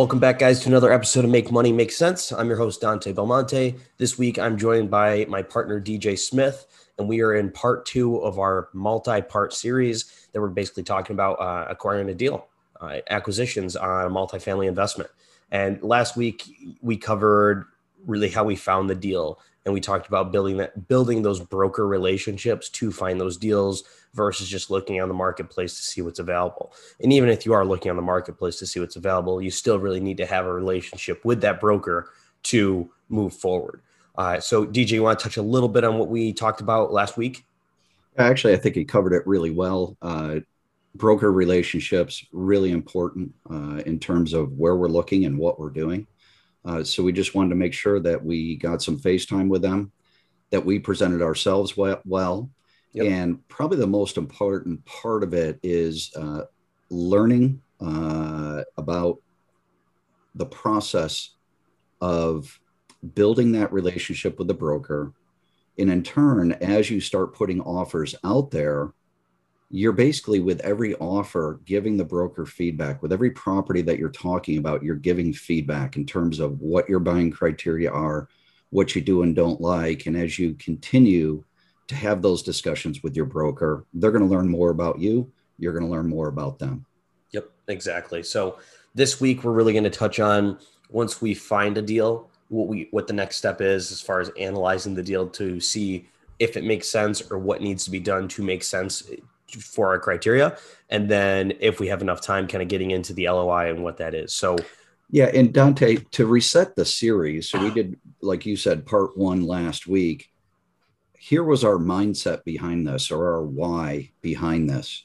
Welcome back, guys, to another episode of Make Money Make Sense. I'm your host, Dante Belmonte. This week, I'm joined by my partner, DJ Smith, and we are in part two of our multi part series that we're basically talking about uh, acquiring a deal, uh, acquisitions on a multifamily investment. And last week, we covered really how we found the deal. And we talked about building that building those broker relationships to find those deals versus just looking on the marketplace to see what's available. And even if you are looking on the marketplace to see what's available you still really need to have a relationship with that broker to move forward. Uh, so dj you want to touch a little bit on what we talked about last week? Actually i think he covered it really well. Uh, broker relationships really important uh, in terms of where we're looking and what we're doing uh, so we just wanted to make sure that we got some FaceTime with them, that we presented ourselves well. well. Yep. And probably the most important part of it is uh, learning uh, about the process of building that relationship with the broker. And in turn, as you start putting offers out there, you're basically with every offer giving the broker feedback. With every property that you're talking about you're giving feedback in terms of what your buying criteria are what you do and don't like and as you continue to have those discussions with your broker they're going to learn more about you you're going to learn more about them. Yep exactly. So this week we're really going to touch on once we find a deal what we what the next step is as far as analyzing the deal to see if it makes sense or what needs to be done to make sense for our criteria. And then if we have enough time, kind of getting into the LOI and what that is. So, yeah. And Dante, to reset the series, so we did, like you said, part one last week. Here was our mindset behind this or our why behind this.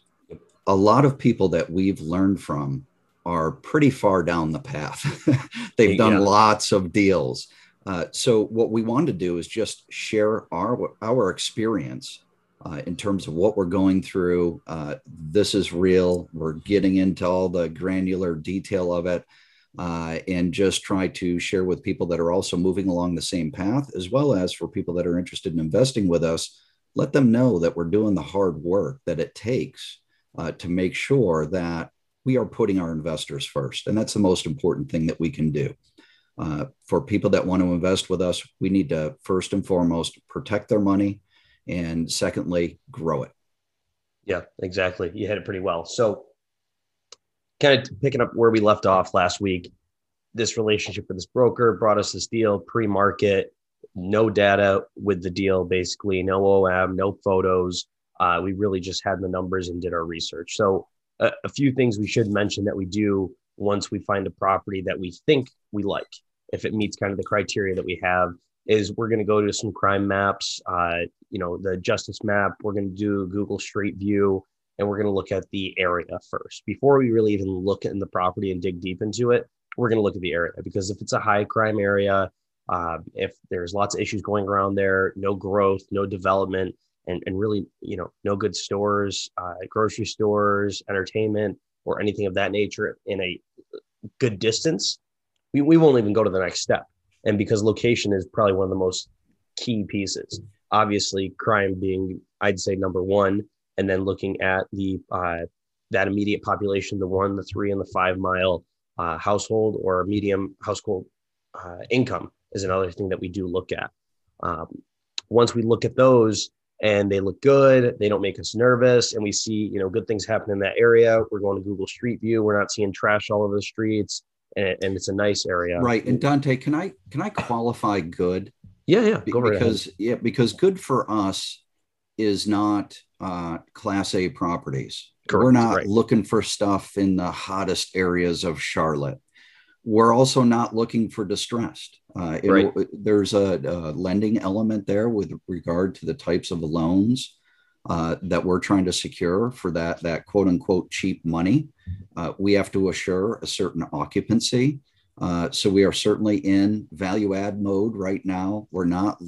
A lot of people that we've learned from are pretty far down the path. They've done yeah. lots of deals. Uh, so what we want to do is just share our our experience uh, in terms of what we're going through. Uh, this is real. We're getting into all the granular detail of it uh, and just try to share with people that are also moving along the same path, as well as for people that are interested in investing with us. Let them know that we're doing the hard work that it takes uh, to make sure that we are putting our investors first. And that's the most important thing that we can do. Uh, for people that want to invest with us, we need to first and foremost protect their money and secondly, grow it. Yeah, exactly. You hit it pretty well. So, kind of picking up where we left off last week, this relationship with this broker brought us this deal pre market, no data with the deal, basically, no OM, no photos. Uh, we really just had the numbers and did our research. So, a, a few things we should mention that we do once we find a property that we think we like, if it meets kind of the criteria that we have is we're going to go to some crime maps, uh, you know, the justice map. We're going to do Google Street View, and we're going to look at the area first before we really even look in the property and dig deep into it. We're going to look at the area because if it's a high crime area, uh, if there's lots of issues going around there, no growth, no development, and, and really, you know, no good stores, uh, grocery stores, entertainment, or anything of that nature in a good distance, we, we won't even go to the next step and because location is probably one of the most key pieces. Obviously crime being i'd say number one and then looking at the uh, that immediate population the one the three and the five mile uh, household or medium household uh, income is another thing that we do look at. Um, once we look at those and they look good they don't make us nervous and we see you know good things happen in that area we're going to google street view we're not seeing trash all over the streets and, and it's a nice area. Right. And Dante, can I can I qualify good? Yeah, yeah. Go because right yeah, because good for us is not uh, class A properties. Correct. We're not right. looking for stuff in the hottest areas of Charlotte. We're also not looking for distressed. Uh, it, right. There's a, a, lending element there with regard to the types of loans uh, that we're trying to secure for that that quote unquote cheap money. Uh, we have to assure a certain occupancy. Uh, so we are certainly in value add mode right now. We're not